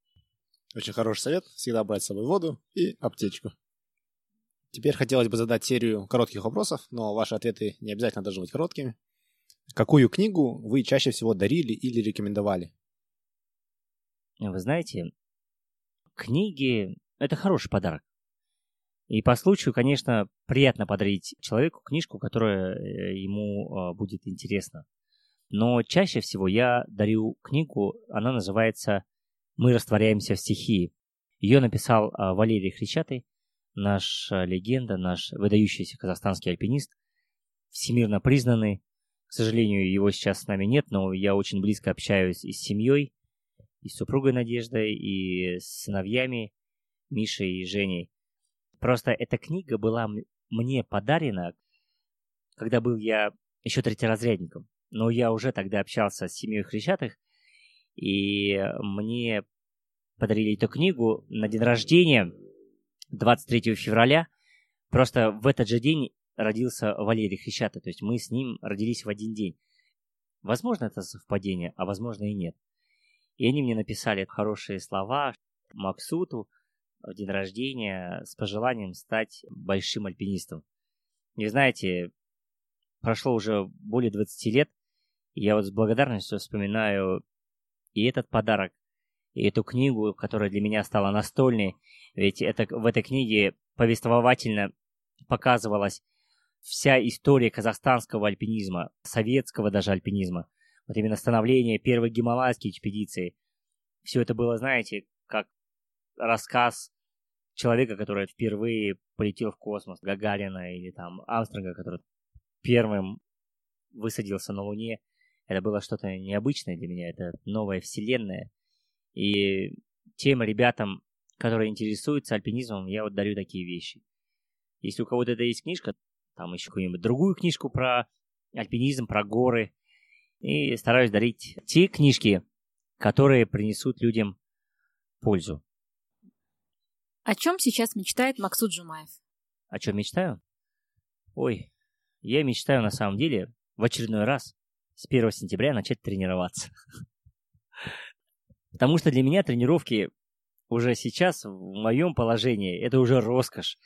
Очень хороший совет. Всегда брать с собой воду и аптечку. Теперь хотелось бы задать серию коротких вопросов, но ваши ответы не обязательно должны быть короткими. Какую книгу вы чаще всего дарили или рекомендовали? Вы знаете, книги — это хороший подарок. И по случаю, конечно, приятно подарить человеку книжку, которая э, ему а, будет интересна. Но чаще всего я дарю книгу, она называется «Мы растворяемся в стихии». Ее написал а, Валерий Хрещатый, наш легенда, наш выдающийся казахстанский альпинист, всемирно признанный. К сожалению, его сейчас с нами нет, но я очень близко общаюсь и с семьей, и с супругой Надеждой, и с сыновьями Мишей и Женей. Просто эта книга была мне подарена, когда был я еще третьеразрядником. Но я уже тогда общался с семьей Хрещатых, и мне подарили эту книгу на день рождения 23 февраля. Просто в этот же день родился Валерий Хрещатый, то есть мы с ним родились в один день. Возможно, это совпадение, а возможно и нет. И они мне написали хорошие слова Максуту в день рождения с пожеланием стать большим альпинистом. И знаете, прошло уже более 20 лет, я вот с благодарностью вспоминаю и этот подарок, и эту книгу, которая для меня стала настольной, ведь это, в этой книге повествовательно показывалась вся история казахстанского альпинизма, советского даже альпинизма. Вот именно становление первой гималайской экспедиции. Все это было, знаете, как рассказ человека, который впервые полетел в космос, Гагарина или там Амстронга, который первым высадился на Луне. Это было что-то необычное для меня, это новая вселенная. И тем ребятам, которые интересуются альпинизмом, я вот дарю такие вещи. Если у кого-то это есть книжка, там еще какую-нибудь другую книжку про альпинизм, про горы. И стараюсь дарить те книжки, которые принесут людям пользу. О чем сейчас мечтает Максут Жумаев? О чем мечтаю? Ой, я мечтаю на самом деле в очередной раз с 1 сентября начать тренироваться. Потому что для меня тренировки уже сейчас, в моем положении, это уже роскошь.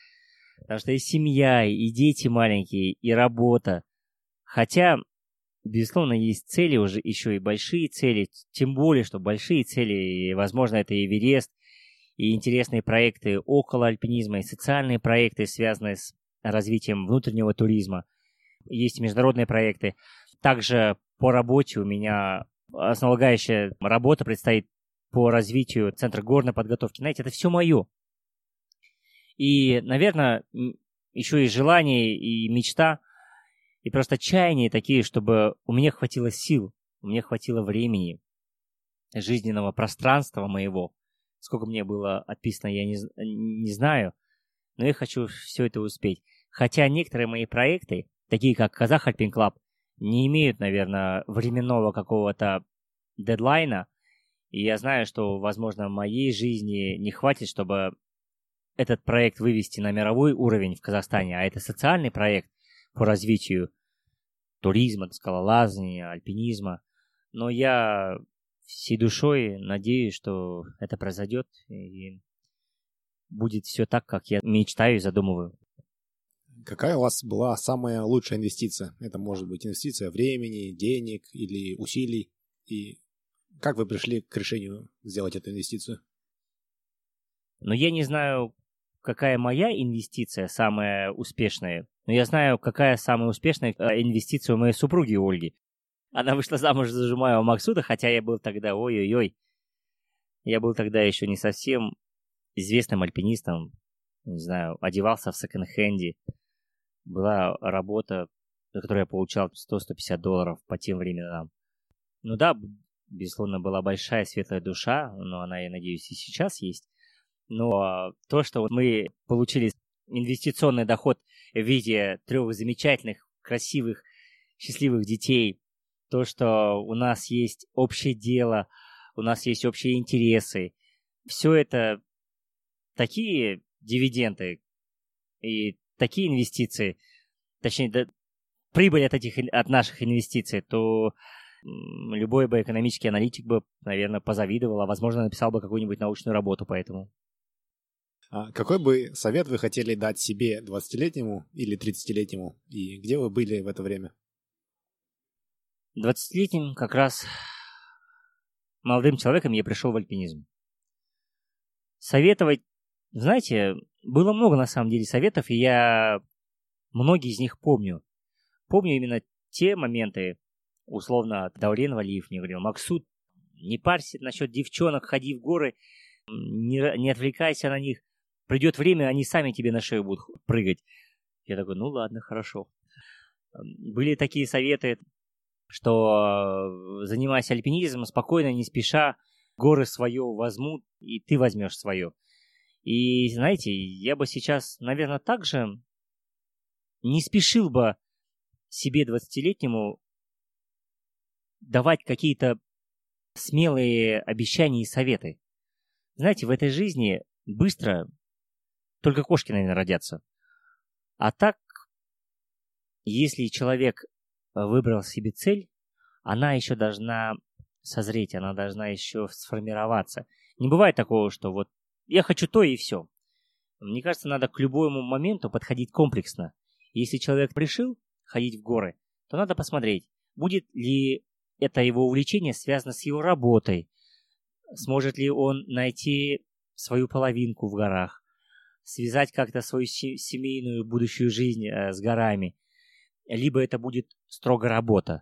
Потому что и семья, и дети маленькие, и работа. Хотя, безусловно, есть цели уже, еще и большие цели. Тем более, что большие цели, возможно, это и Эверест, и интересные проекты около альпинизма, и социальные проекты, связанные с развитием внутреннего туризма. Есть международные проекты. Также по работе у меня основополагающая работа предстоит по развитию Центра горной подготовки. Знаете, это все мое. И, наверное, еще и желание, и мечта, и просто чаяния такие, чтобы у меня хватило сил, у меня хватило времени жизненного пространства моего. Сколько мне было отписано, я не, не знаю, но я хочу все это успеть. Хотя некоторые мои проекты, такие как Kazakh Alpine Club, не имеют, наверное, временного какого-то дедлайна, и я знаю, что, возможно, моей жизни не хватит, чтобы этот проект вывести на мировой уровень в Казахстане, а это социальный проект по развитию туризма, скалолазания, альпинизма. Но я всей душой надеюсь, что это произойдет и будет все так, как я мечтаю и задумываю. Какая у вас была самая лучшая инвестиция? Это может быть инвестиция времени, денег или усилий. И как вы пришли к решению сделать эту инвестицию? Но я не знаю, какая моя инвестиция самая успешная, но я знаю, какая самая успешная э, инвестиция у моей супруги Ольги. Она вышла замуж за Жумаева Максуда, хотя я был тогда, ой-ой-ой, я был тогда еще не совсем известным альпинистом, не знаю, одевался в секонд-хенде. Была работа, за которую я получал 100-150 долларов по тем временам. Ну да, безусловно, была большая светлая душа, но она, я надеюсь, и сейчас есть. Но то, что мы получили инвестиционный доход в виде трех замечательных, красивых, счастливых детей, то, что у нас есть общее дело, у нас есть общие интересы, все это такие дивиденды и такие инвестиции, точнее, да, прибыль от этих от наших инвестиций, то любой бы экономический аналитик бы, наверное, позавидовал, а возможно написал бы какую-нибудь научную работу по этому. А какой бы совет вы хотели дать себе 20-летнему или 30-летнему, и где вы были в это время? 20-летним как раз молодым человеком я пришел в альпинизм. Советовать, знаете, было много на самом деле советов, и я многие из них помню. Помню именно те моменты, условно, Даурен Валиев мне говорил, Максут, не парься насчет девчонок, ходи в горы, не, не отвлекайся на них. Придет время, они сами тебе на шею будут прыгать. Я такой, ну ладно, хорошо. Были такие советы, что занимайся альпинизмом спокойно, не спеша, горы свое возьмут, и ты возьмешь свое. И знаете, я бы сейчас, наверное, также не спешил бы себе 20-летнему давать какие-то смелые обещания и советы. Знаете, в этой жизни быстро только кошки, наверное, родятся. А так, если человек выбрал себе цель, она еще должна созреть, она должна еще сформироваться. Не бывает такого, что вот я хочу то и все. Мне кажется, надо к любому моменту подходить комплексно. Если человек решил ходить в горы, то надо посмотреть, будет ли это его увлечение связано с его работой, сможет ли он найти свою половинку в горах, связать как-то свою семейную будущую жизнь э, с горами, либо это будет строго работа.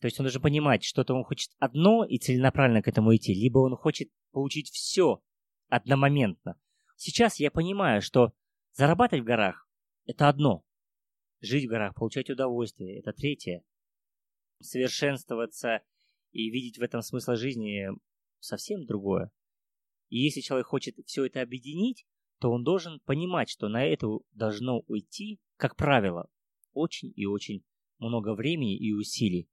То есть он должен понимать, что-то он хочет одно и целенаправленно к этому идти, либо он хочет получить все одномоментно. Сейчас я понимаю, что зарабатывать в горах – это одно. Жить в горах, получать удовольствие – это третье. Совершенствоваться и видеть в этом смысл жизни – совсем другое. И если человек хочет все это объединить, то он должен понимать, что на это должно уйти, как правило, очень и очень много времени и усилий.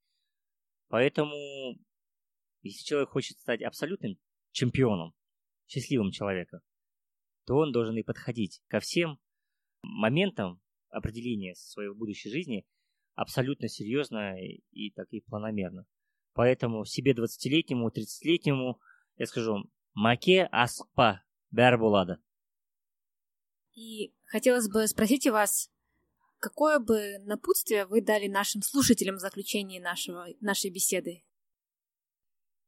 Поэтому, если человек хочет стать абсолютным чемпионом, счастливым человеком, то он должен и подходить ко всем моментам определения своей будущей жизни абсолютно серьезно и так и планомерно. Поэтому себе 20-летнему, 30-летнему я скажу «Маке аспа бәрі И хотелось бы спросить у вас, Какое бы напутствие вы дали нашим слушателям в заключении нашего, нашей беседы?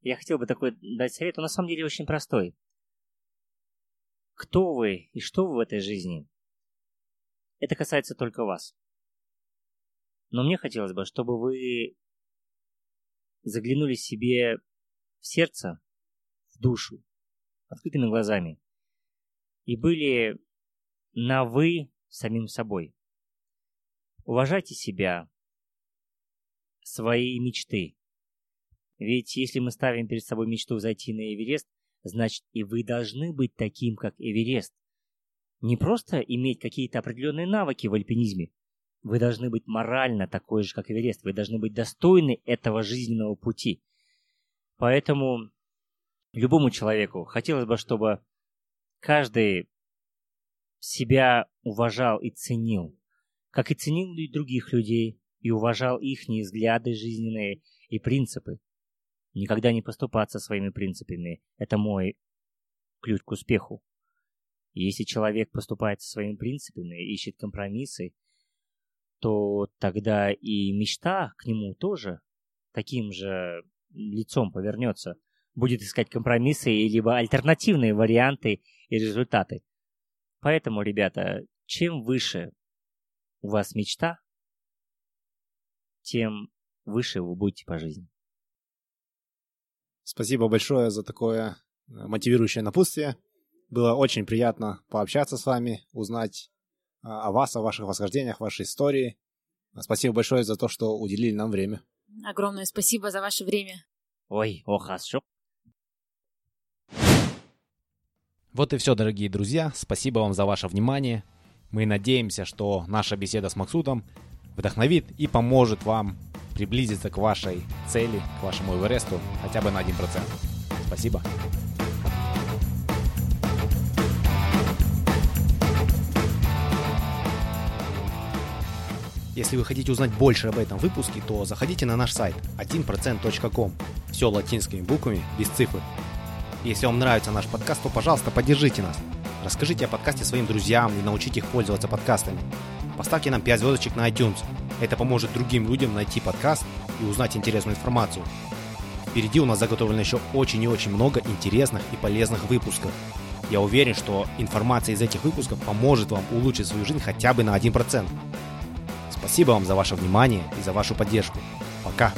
Я хотел бы такой дать совет, он на самом деле очень простой. Кто вы и что вы в этой жизни? Это касается только вас. Но мне хотелось бы, чтобы вы заглянули себе в сердце, в душу, открытыми глазами, и были на «вы» самим собой. Уважайте себя, свои мечты. Ведь если мы ставим перед собой мечту зайти на Эверест, значит и вы должны быть таким, как Эверест. Не просто иметь какие-то определенные навыки в альпинизме. Вы должны быть морально такой же, как Эверест. Вы должны быть достойны этого жизненного пути. Поэтому любому человеку хотелось бы, чтобы каждый себя уважал и ценил, как и ценил и других людей, и уважал их взгляды жизненные и принципы. Никогда не поступаться своими принципами – это мой ключ к успеху. Если человек поступает со своими принципами, ищет компромиссы, то тогда и мечта к нему тоже таким же лицом повернется, будет искать компромиссы либо альтернативные варианты и результаты. Поэтому, ребята, чем выше у вас мечта, тем выше вы будете по жизни. Спасибо большое за такое э, мотивирующее напутствие. Было очень приятно пообщаться с вами, узнать а, о вас, о ваших восхождениях, вашей истории. Спасибо большое за то, что уделили нам время. Огромное спасибо за ваше время. Ой, ох, хорошо. Вот и все, дорогие друзья. Спасибо вам за ваше внимание. Мы надеемся, что наша беседа с Максутом вдохновит и поможет вам приблизиться к вашей цели, к вашему Эвересту хотя бы на 1%. Спасибо. Если вы хотите узнать больше об этом выпуске, то заходите на наш сайт 1%.com. Все латинскими буквами, без цифр. Если вам нравится наш подкаст, то, пожалуйста, поддержите нас. Расскажите о подкасте своим друзьям и научите их пользоваться подкастами. Поставьте нам 5 звездочек на iTunes. Это поможет другим людям найти подкаст и узнать интересную информацию. Впереди у нас заготовлено еще очень и очень много интересных и полезных выпусков. Я уверен, что информация из этих выпусков поможет вам улучшить свою жизнь хотя бы на 1%. Спасибо вам за ваше внимание и за вашу поддержку. Пока!